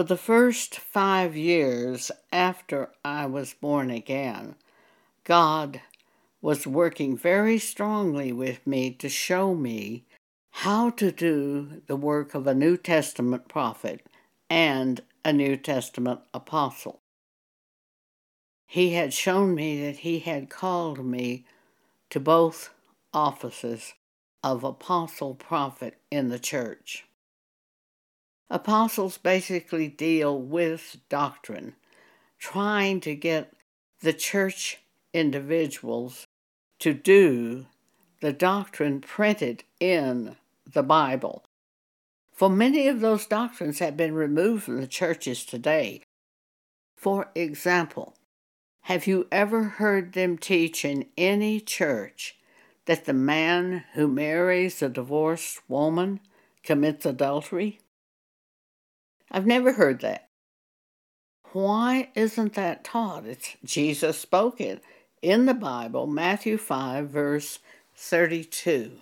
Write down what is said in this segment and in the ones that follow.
For the first five years after I was born again, God was working very strongly with me to show me how to do the work of a New Testament prophet and a New Testament apostle. He had shown me that he had called me to both offices of apostle prophet in the church. Apostles basically deal with doctrine, trying to get the church individuals to do the doctrine printed in the Bible. For many of those doctrines have been removed from the churches today. For example, have you ever heard them teach in any church that the man who marries a divorced woman commits adultery? I've never heard that. Why isn't that taught? It's Jesus spoke it in the Bible, Matthew 5, verse 32.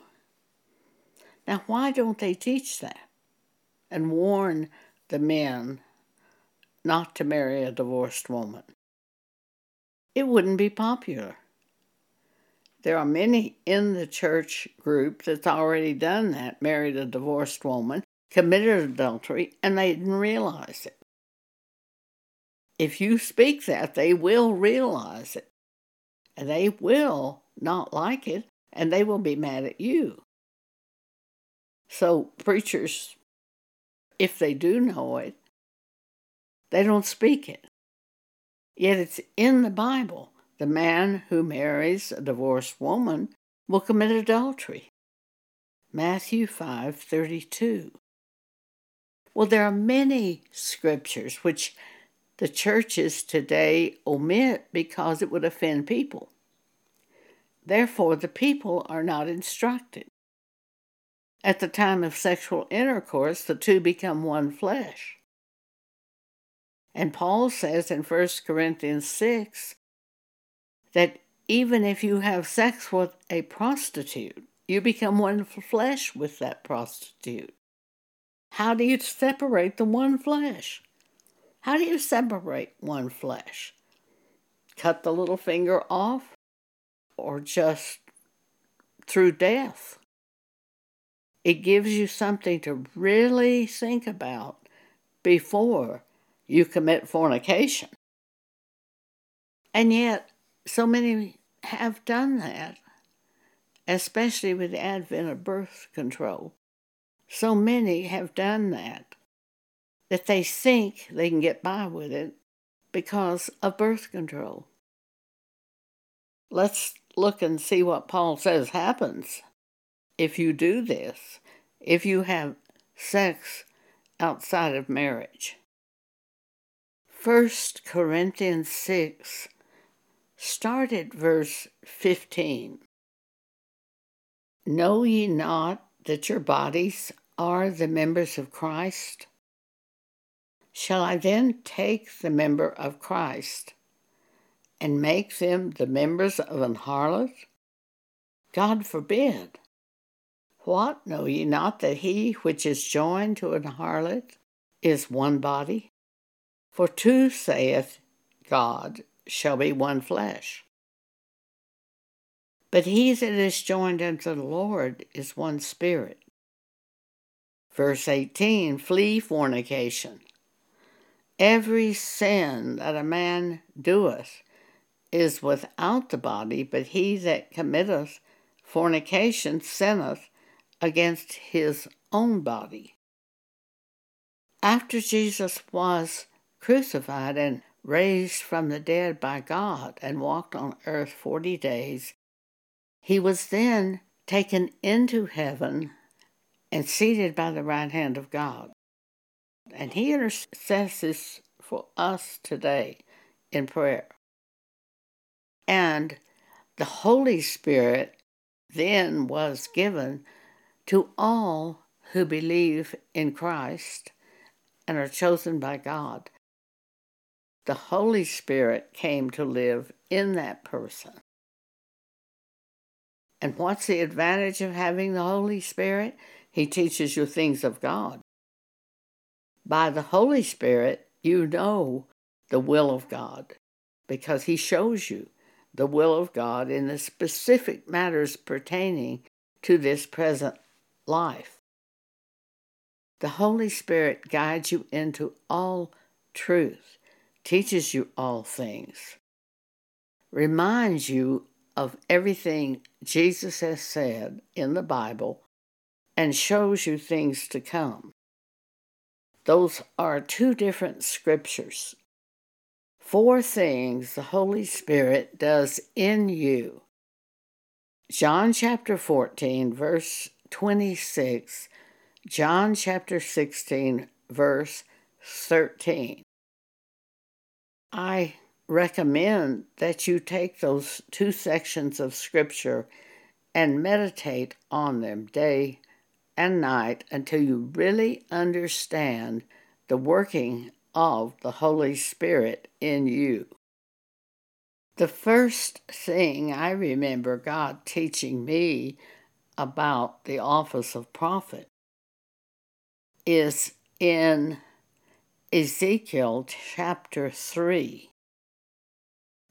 Now, why don't they teach that and warn the men not to marry a divorced woman? It wouldn't be popular. There are many in the church group that's already done that, married a divorced woman, committed adultery, and they didn't realize it. If you speak that, they will realize it. And they will not like it, and they will be mad at you. So, preachers, if they do know it, they don't speak it. Yet it's in the Bible. The man who marries a divorced woman will commit adultery. Matthew 5:32. Well, there are many scriptures which the churches today omit because it would offend people. Therefore, the people are not instructed. At the time of sexual intercourse, the two become one flesh. And Paul says in 1 Corinthians 6 that even if you have sex with a prostitute, you become one flesh with that prostitute. How do you separate the one flesh? How do you separate one flesh? Cut the little finger off or just through death? It gives you something to really think about before you commit fornication. And yet, so many have done that, especially with the advent of birth control. So many have done that that they think they can get by with it because of birth control. Let's look and see what Paul says happens if you do this, if you have sex outside of marriage. 1 Corinthians 6 start at verse 15. Know ye not that your bodies are the members of Christ? Shall I then take the member of Christ and make them the members of an harlot? God forbid. What, know ye not that he which is joined to an harlot is one body? For two, saith God, shall be one flesh. But he that is joined unto the Lord is one spirit. Verse 18 Flee fornication. Every sin that a man doeth is without the body, but he that committeth fornication sinneth against his own body. After Jesus was crucified and raised from the dead by God and walked on earth forty days, he was then taken into heaven and seated by the right hand of God. And he intercesses for us today in prayer. And the Holy Spirit then was given to all who believe in Christ and are chosen by God. The Holy Spirit came to live in that person. And what's the advantage of having the Holy Spirit? He teaches you things of God. By the Holy Spirit, you know the will of God because He shows you the will of God in the specific matters pertaining to this present life. The Holy Spirit guides you into all truth, teaches you all things, reminds you of everything Jesus has said in the Bible, and shows you things to come. Those are two different scriptures. Four things the Holy Spirit does in you. John chapter 14, verse 26, John chapter 16, verse 13. I recommend that you take those two sections of Scripture and meditate on them day and night until you really understand the working of the Holy Spirit in you. The first thing I remember God teaching me about the office of prophet is in Ezekiel chapter 3.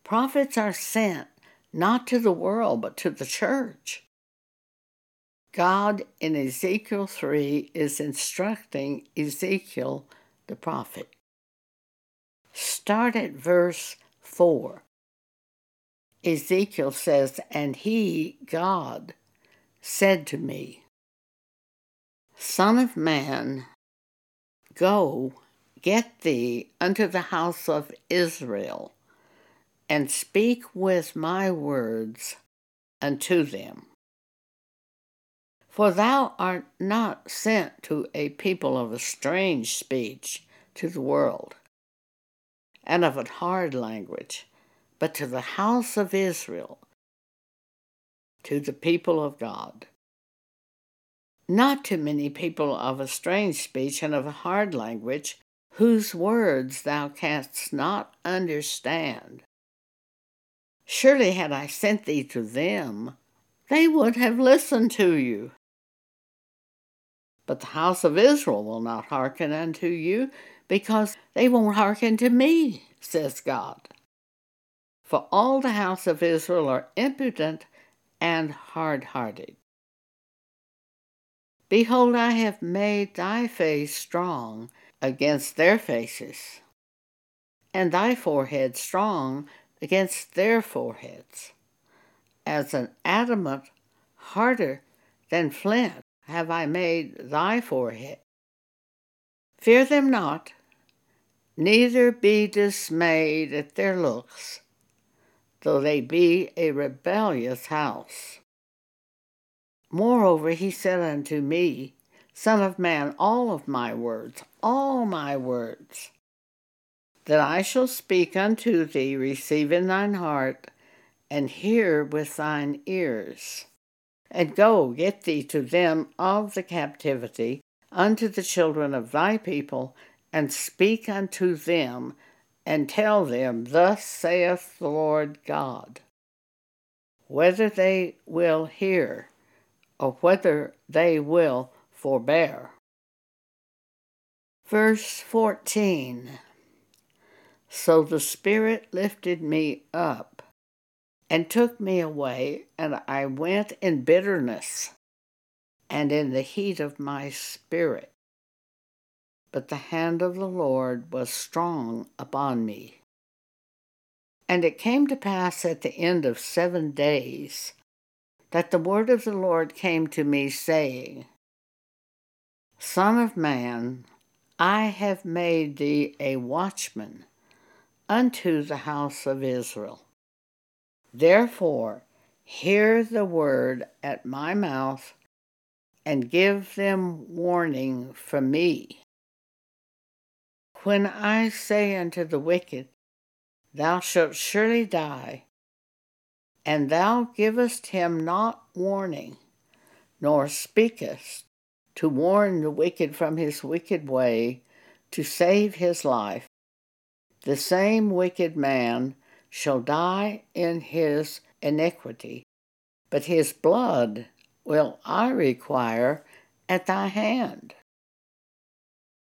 Prophets are sent not to the world, but to the church. God in Ezekiel 3 is instructing Ezekiel the prophet. Start at verse 4. Ezekiel says, And he, God, said to me, Son of man, go, get thee unto the house of Israel, and speak with my words unto them. For thou art not sent to a people of a strange speech to the world, and of a hard language, but to the house of Israel, to the people of God. Not to many people of a strange speech and of a hard language, whose words thou canst not understand. Surely, had I sent thee to them, they would have listened to you. But the house of Israel will not hearken unto you, because they won't hearken to me, says God. For all the house of Israel are impudent and hard hearted. Behold, I have made thy face strong against their faces, and thy forehead strong against their foreheads. As an adamant harder than flint have I made thy forehead. Fear them not, neither be dismayed at their looks, though they be a rebellious house. Moreover, he said unto me, Son of man, all of my words, all my words, that I shall speak unto thee, receive in thine heart, and hear with thine ears. And go, get thee to them of the captivity, unto the children of thy people, and speak unto them, and tell them, Thus saith the Lord God. Whether they will hear, or whether they will forbear. Verse 14 So the Spirit lifted me up and took me away, and I went in bitterness and in the heat of my spirit. But the hand of the Lord was strong upon me. And it came to pass at the end of seven days that the word of the Lord came to me, saying, Son of man, I have made thee a watchman unto the house of Israel. Therefore, hear the word at my mouth, and give them warning from me. When I say unto the wicked, Thou shalt surely die, and thou givest him not warning, nor speakest to warn the wicked from his wicked way, to save his life. The same wicked man shall die in his iniquity, but his blood will I require at thy hand.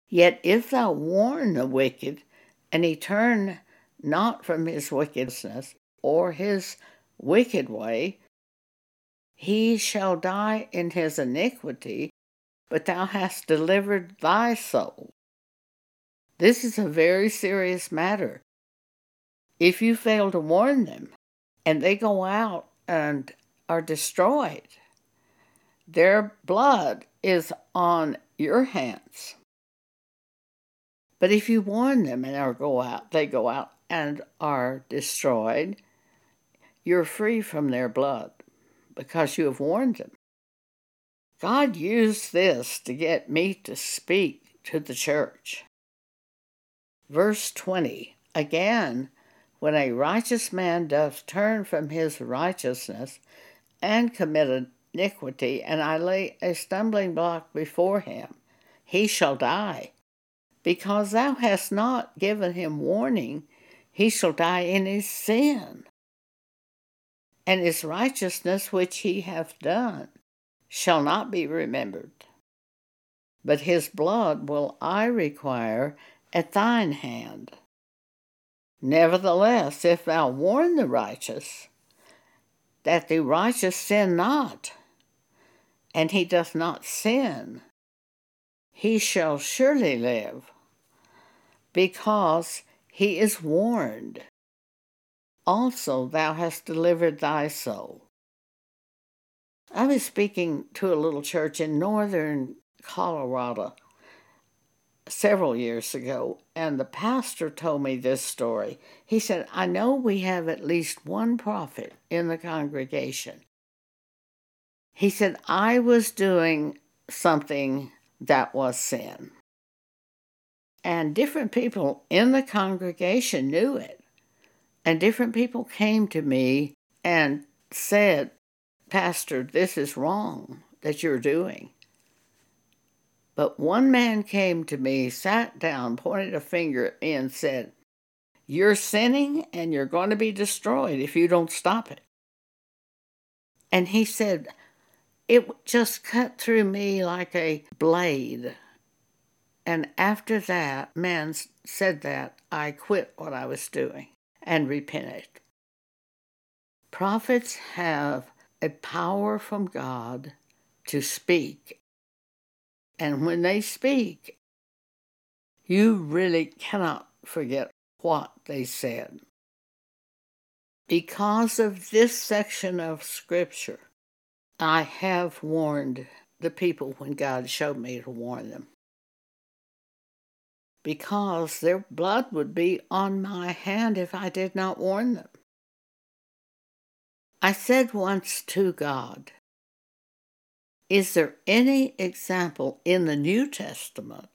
Yet if thou warn the wicked, and he turn not from his wickedness or his wicked way, he shall die in his iniquity, but thou hast delivered thy soul. This is a very serious matter. If you fail to warn them and they go out and are destroyed, their blood is on your hands. But if you warn them and they go out, they go out and are destroyed, you're free from their blood because you have warned them. God used this to get me to speak to the church. Verse 20 Again, when a righteous man doth turn from his righteousness and commit iniquity, and I lay a stumbling block before him, he shall die. Because thou hast not given him warning, he shall die in his sin. And his righteousness which he hath done shall not be remembered. But his blood will I require at thine hand. Nevertheless, if thou warn the righteous, that the righteous sin not, and he doth not sin, he shall surely live, because he is warned. Also, thou hast delivered thy soul. I was speaking to a little church in northern Colorado several years ago, and the pastor told me this story. He said, I know we have at least one prophet in the congregation. He said, I was doing something that was sin. And different people in the congregation knew it. And different people came to me and said, Pastor, this is wrong that you're doing. But one man came to me, sat down, pointed a finger at me, and said, You're sinning and you're going to be destroyed if you don't stop it. And he said, It just cut through me like a blade. And after that man said that, I quit what I was doing and repented. Prophets have a power from God to speak and when they speak, you really cannot forget what they said. Because of this section of Scripture, I have warned the people when God showed me to warn them. Because their blood would be on my hand if I did not warn them. I said once to God, is there any example in the New Testament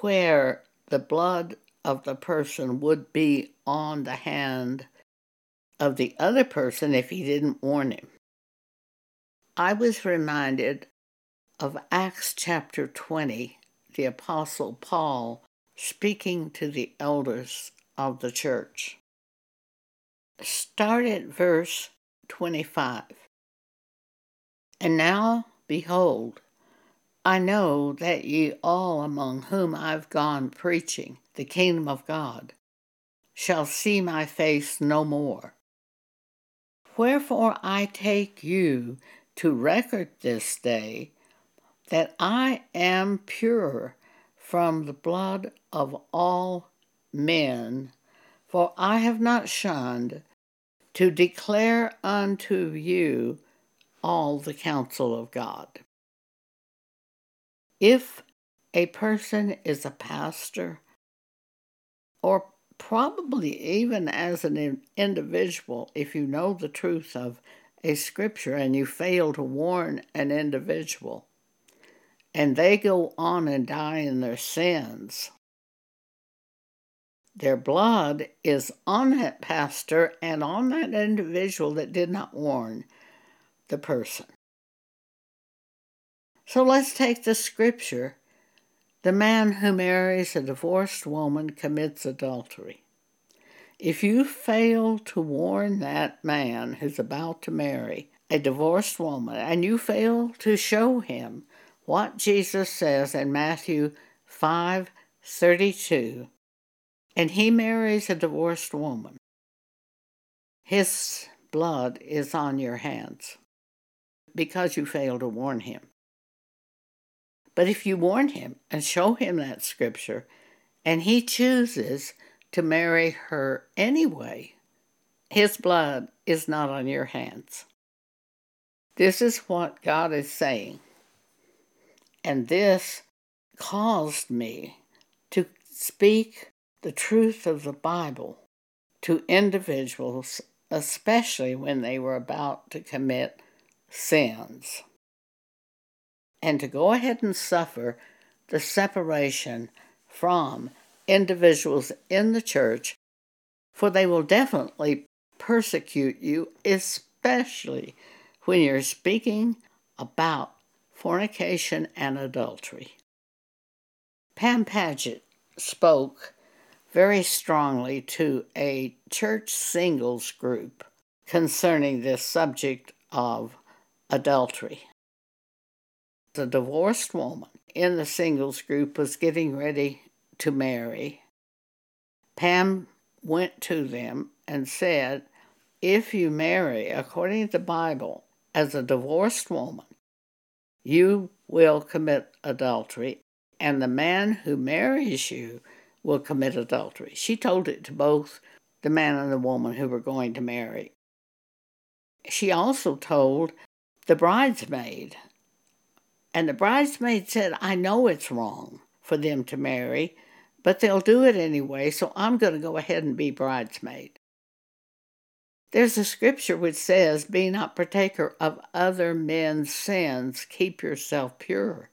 where the blood of the person would be on the hand of the other person if he didn't warn him? I was reminded of Acts chapter 20, the Apostle Paul speaking to the elders of the church. Start at verse 25. And now, behold, I know that ye all among whom I've gone preaching the kingdom of God shall see my face no more. Wherefore I take you to record this day that I am pure from the blood of all men, for I have not shunned to declare unto you all the counsel of God. If a person is a pastor, or probably even as an individual, if you know the truth of a scripture and you fail to warn an individual, and they go on and die in their sins, their blood is on that pastor and on that individual that did not warn the person. So let's take the scripture the man who marries a divorced woman commits adultery. If you fail to warn that man who's about to marry a divorced woman and you fail to show him what Jesus says in Matthew 5:32 and he marries a divorced woman. His blood is on your hands because you failed to warn him. But if you warn him and show him that scripture, and he chooses to marry her anyway, his blood is not on your hands. This is what God is saying. And this caused me to speak the truth of the Bible to individuals, especially when they were about to commit sins and to go ahead and suffer the separation from individuals in the church, for they will definitely persecute you, especially when you're speaking about fornication and adultery. Pam Paget spoke very strongly to a church singles group concerning this subject of adultery. The divorced woman in the singles group was getting ready to marry. Pam went to them and said, If you marry according to the Bible as a divorced woman, you will commit adultery, and the man who marries you will commit adultery. She told it to both the man and the woman who were going to marry. She also told the bridesmaid and the bridesmaid said, I know it's wrong for them to marry, but they'll do it anyway, so I'm going to go ahead and be bridesmaid. There's a scripture which says, Be not partaker of other men's sins, keep yourself pure.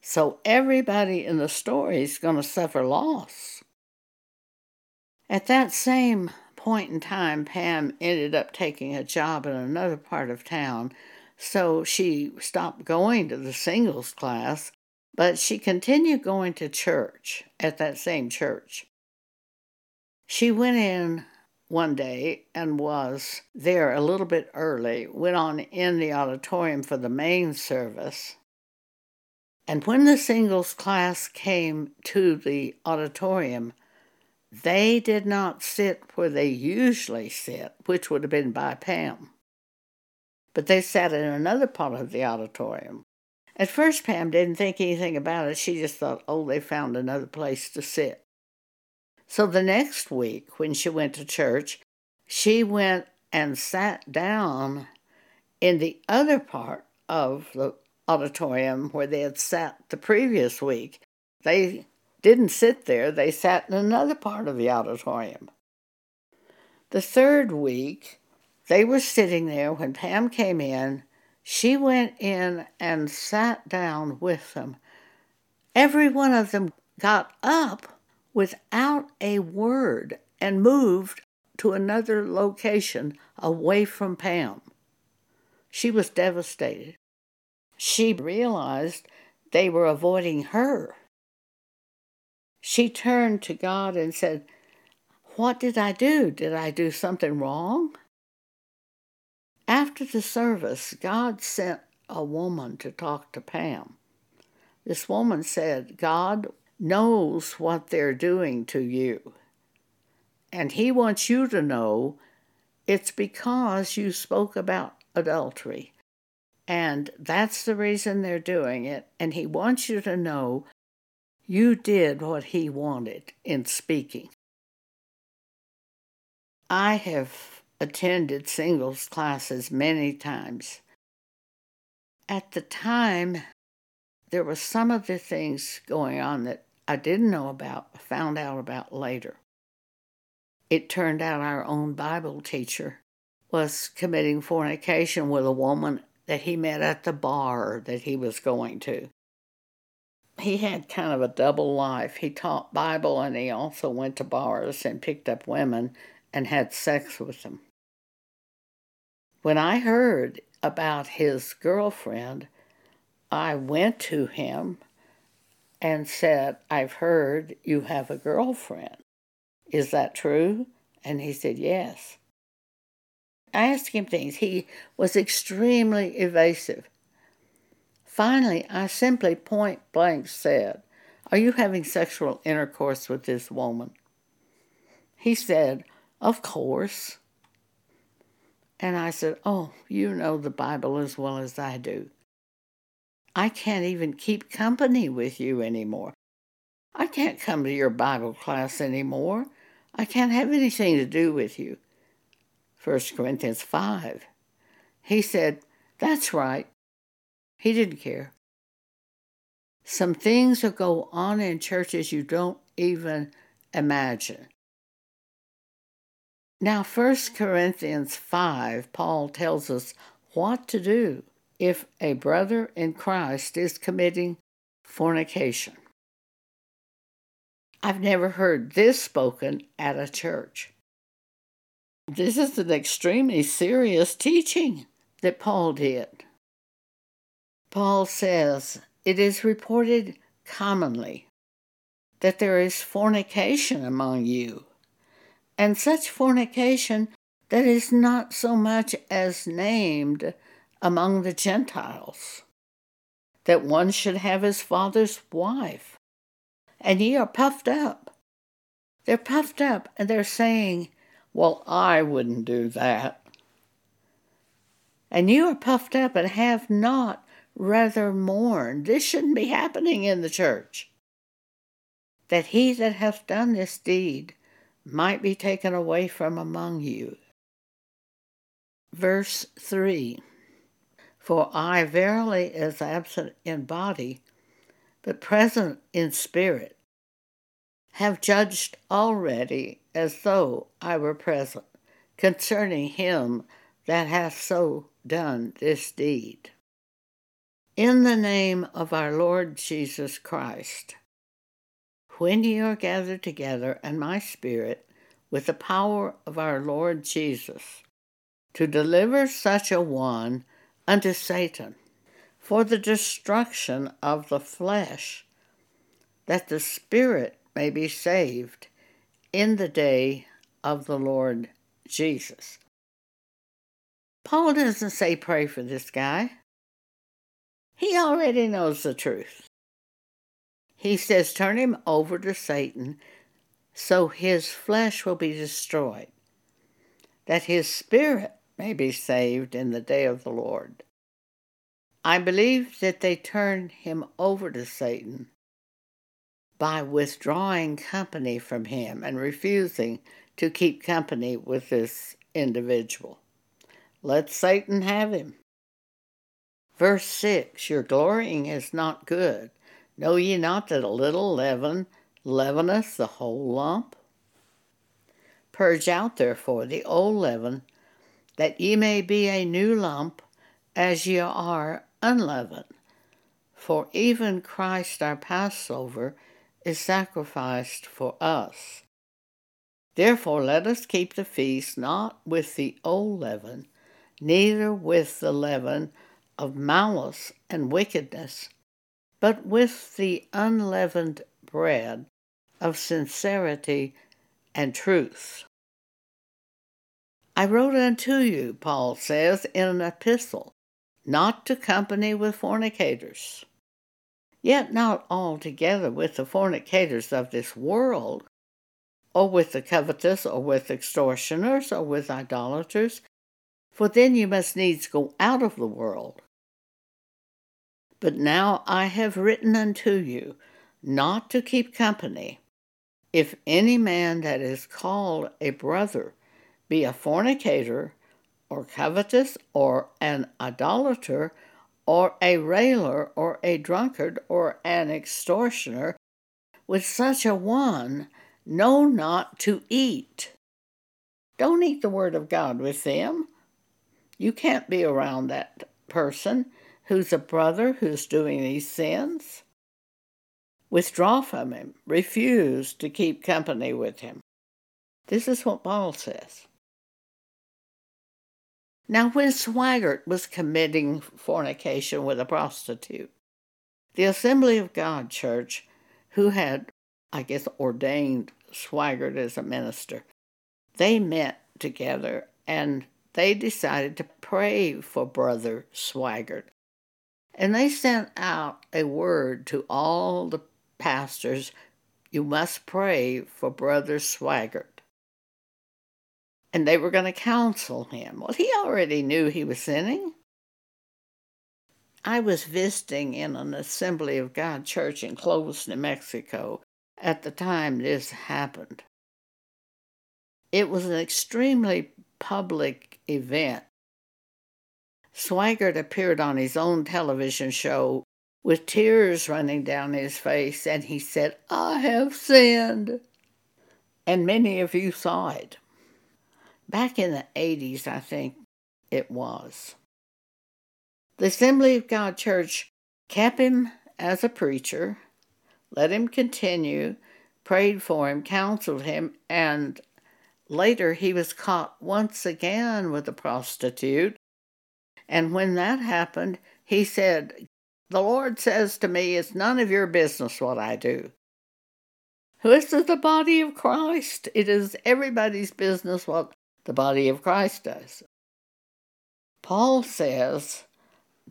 So everybody in the story is going to suffer loss. At that same point in time, Pam ended up taking a job in another part of town so she stopped going to the singles class, but she continued going to church at that same church. She went in one day and was there a little bit early, went on in the auditorium for the main service. And when the singles class came to the auditorium, they did not sit where they usually sit, which would have been by Pam but they sat in another part of the auditorium. At first, Pam didn't think anything about it. She just thought, oh, they found another place to sit. So the next week, when she went to church, she went and sat down in the other part of the auditorium where they had sat the previous week. They didn't sit there, they sat in another part of the auditorium. The third week, they were sitting there when Pam came in. She went in and sat down with them. Every one of them got up without a word and moved to another location away from Pam. She was devastated. She realized they were avoiding her. She turned to God and said, What did I do? Did I do something wrong? After the service, God sent a woman to talk to Pam. This woman said, God knows what they're doing to you. And He wants you to know it's because you spoke about adultery. And that's the reason they're doing it. And He wants you to know you did what He wanted in speaking. I have attended singles classes many times. At the time, there were some of the things going on that I didn't know about, found out about later. It turned out our own Bible teacher was committing fornication with a woman that he met at the bar that he was going to. He had kind of a double life. He taught Bible and he also went to bars and picked up women and had sex with them. When I heard about his girlfriend, I went to him and said, I've heard you have a girlfriend. Is that true? And he said, Yes. I asked him things. He was extremely evasive. Finally, I simply point blank said, Are you having sexual intercourse with this woman? He said, Of course. And I said, Oh, you know the Bible as well as I do. I can't even keep company with you anymore. I can't come to your Bible class anymore. I can't have anything to do with you. 1 Corinthians 5. He said, That's right. He didn't care. Some things will go on in churches you don't even imagine. Now, 1 Corinthians 5, Paul tells us what to do if a brother in Christ is committing fornication. I've never heard this spoken at a church. This is an extremely serious teaching that Paul did. Paul says, It is reported commonly that there is fornication among you, and such fornication that is not so much as named among the Gentiles, that one should have his father's wife and ye are puffed up. They're puffed up and they're saying, Well, I wouldn't do that. And you are puffed up and have not rather mourn. This shouldn't be happening in the church. That he that hath done this deed might be taken away from among you. Verse 3 For I verily is absent in body, but present in spirit, have judged already as though I were present concerning him that hath so done this deed. In the name of our Lord Jesus Christ, when ye are gathered together in my spirit with the power of our Lord Jesus, to deliver such a one unto Satan for the destruction of the flesh, that the spirit may be saved in the day of the Lord Jesus. Paul doesn't say pray for this guy. He already knows the truth. He says turn him over to Satan so his flesh will be destroyed, that his spirit may be saved in the day of the Lord. I believe that they turned him over to Satan by withdrawing company from him and refusing to keep company with this individual. Let Satan have him. Verse 6 Your glorying is not good. Know ye not that a little leaven leaveneth the whole lump? Purge out therefore the old leaven, that ye may be a new lump, as ye are unleavened. For even Christ our Passover is sacrificed for us. Therefore let us keep the feast not with the old leaven, neither with the leaven of malice and wickedness, but with the unleavened bread of sincerity and truth. I wrote unto you, Paul says in an epistle, not to company with fornicators, yet not altogether with the fornicators of this world, or with the covetous, or with extortioners, or with idolaters, for then you must needs go out of the world. But now I have written unto you not to keep company, if any man that is called a brother be a fornicator, or covetous, or an idolater, or a railer, or a drunkard, or an extortioner, with such a one know not to eat. Don't eat the word of God with them. You can't be around that person who's a brother who's doing these sins. Withdraw from him. Refuse to keep company with him. This is what Paul says. Now, when Swaggart was committing fornication with a prostitute, the Assembly of God Church, who had, I guess, ordained Swaggart as a minister, they met together and they decided to pray for Brother Swaggart. And they sent out a word to all the pastors, You must pray for Brother Swaggart. And they were going to counsel him. Well, he already knew he was sinning. I was visiting in an Assembly of God church in Clovis, New Mexico at the time this happened. It was an extremely public event. Swaggart appeared on his own television show with tears running down his face, and he said, I have sinned. And many of you saw it. Back in the 80s, I think it was. The Assembly of God Church kept him as a preacher, let him continue, prayed for him, counseled him, and later he was caught once again with a prostitute. And when that happened, he said, The Lord says to me, It's none of your business what I do. This is the body of Christ. It is everybody's business what the body of Christ does. Paul says,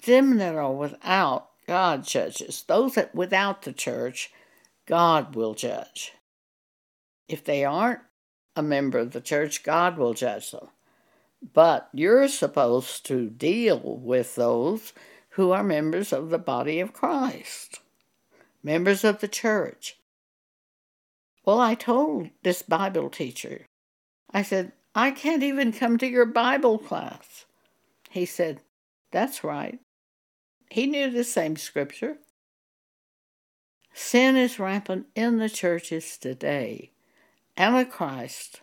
them that are without, God judges. Those that without the church, God will judge. If they aren't a member of the church, God will judge them. But you're supposed to deal with those who are members of the body of Christ, members of the church. Well, I told this Bible teacher, I said, I can't even come to your Bible class. He said, That's right. He knew the same scripture. Sin is rampant in the churches today. Antichrist,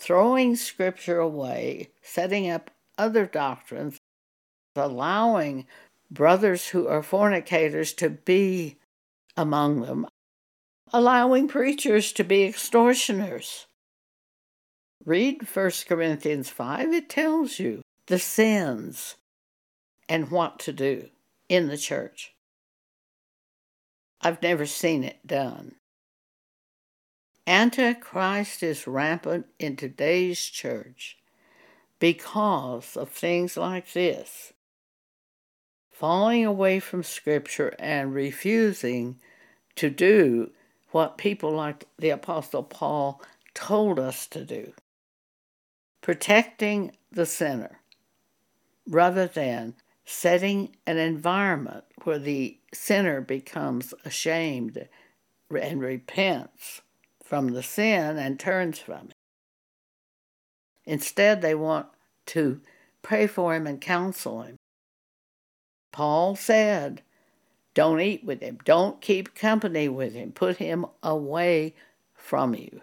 throwing scripture away, setting up other doctrines, allowing brothers who are fornicators to be among them, allowing preachers to be extortioners. Read 1 Corinthians 5, it tells you the sins and what to do in the church. I've never seen it done. Antichrist is rampant in today's church because of things like this. Falling away from Scripture and refusing to do what people like the Apostle Paul told us to do. Protecting the sinner rather than setting an environment where the sinner becomes ashamed and repents from the sin and turns from it. Instead, they want to pray for him and counsel him. Paul said, Don't eat with him, don't keep company with him, put him away from you.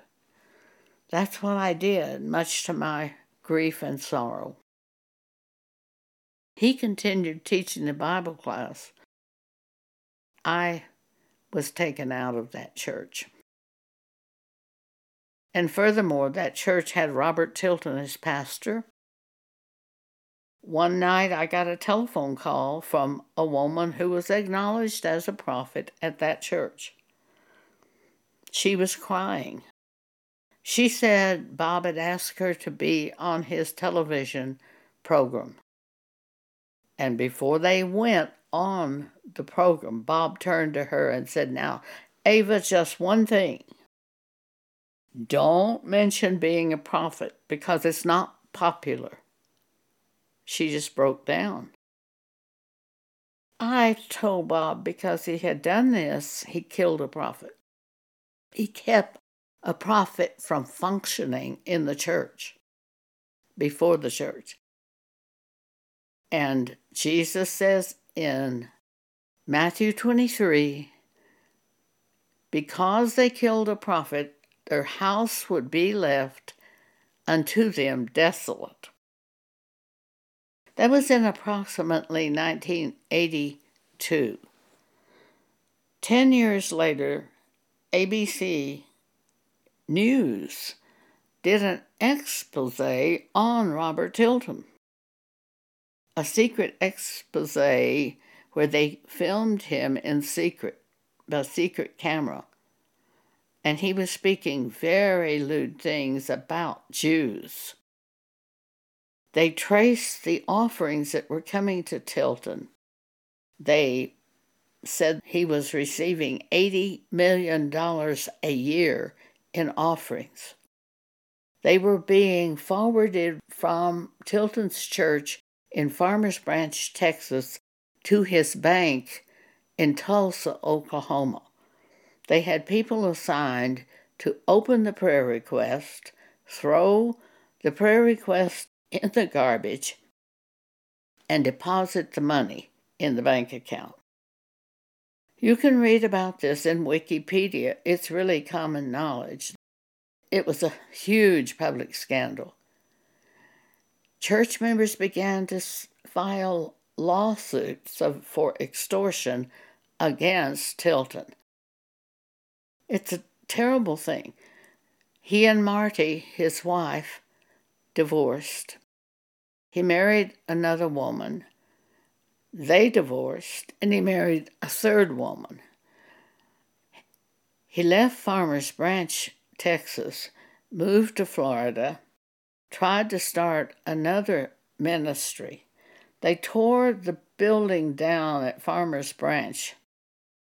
That's what I did, much to my grief and sorrow. He continued teaching the Bible class. I was taken out of that church. And furthermore, that church had Robert Tilton as pastor. One night I got a telephone call from a woman who was acknowledged as a prophet at that church. She was crying. She said Bob had asked her to be on his television program. And before they went on the program, Bob turned to her and said, Now, Ava, just one thing. Don't mention being a prophet because it's not popular. She just broke down. I told Bob because he had done this, he killed a prophet. He kept a prophet from functioning in the church, before the church. And Jesus says in Matthew 23 because they killed a prophet, their house would be left unto them desolate. That was in approximately 1982. Ten years later, ABC News did an expose on Robert Tilton a secret expose where they filmed him in secret, by secret camera. And he was speaking very lewd things about Jews. They traced the offerings that were coming to Tilton. They said he was receiving $80 million a year in offerings. They were being forwarded from Tilton's church in Farmers Branch, Texas, to his bank in Tulsa, Oklahoma. They had people assigned to open the prayer request, throw the prayer request in the garbage, and deposit the money in the bank account. You can read about this in Wikipedia. It's really common knowledge. It was a huge public scandal. Church members began to file lawsuits of, for extortion against Tilton. It's a terrible thing. He and Marte, his wife, divorced. He married another woman. They divorced, and he married a third woman. He left Farmers Branch, Texas, moved to Florida, tried to start another ministry. They tore the building down at Farmers Branch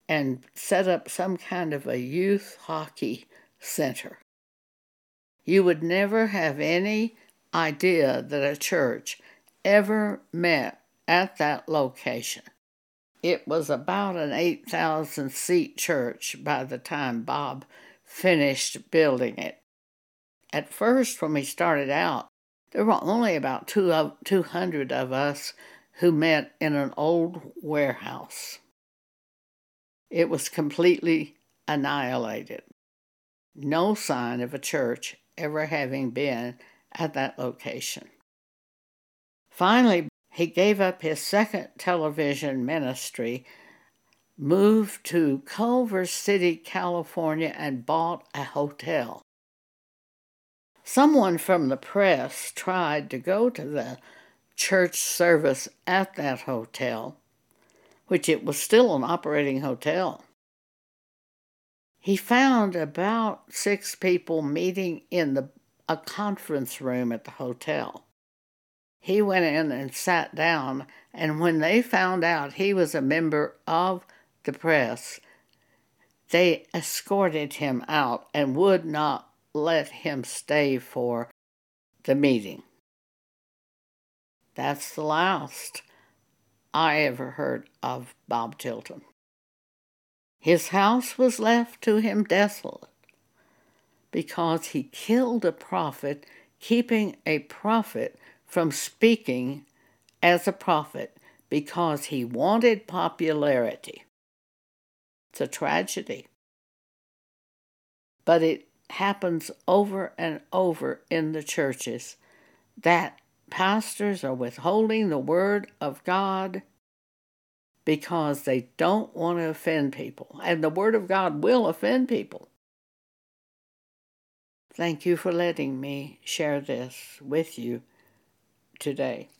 and set up some kind of a youth hockey center. You would never have any idea that a church ever met at that location. It was about an 8,000 seat church by the time Bob finished building it. At first, when we started out, there were only about two of, 200 of us who met in an old warehouse. It was completely annihilated. No sign of a church ever having been at that location. Finally, he gave up his second television ministry, moved to Culver City, California, and bought a hotel. Someone from the press tried to go to the church service at that hotel, which it was still an operating hotel. He found about six people meeting in the a conference room at the hotel. He went in and sat down, and when they found out he was a member of the press, they escorted him out and would not let him stay for the meeting. That's the last I ever heard of Bob Tilton. His house was left to him desolate because he killed a prophet, keeping a prophet from speaking as a prophet because he wanted popularity. It's a tragedy. But it happens over and over in the churches that pastors are withholding the word of God because they don't want to offend people. And the word of God will offend people. Thank you for letting me share this with you today.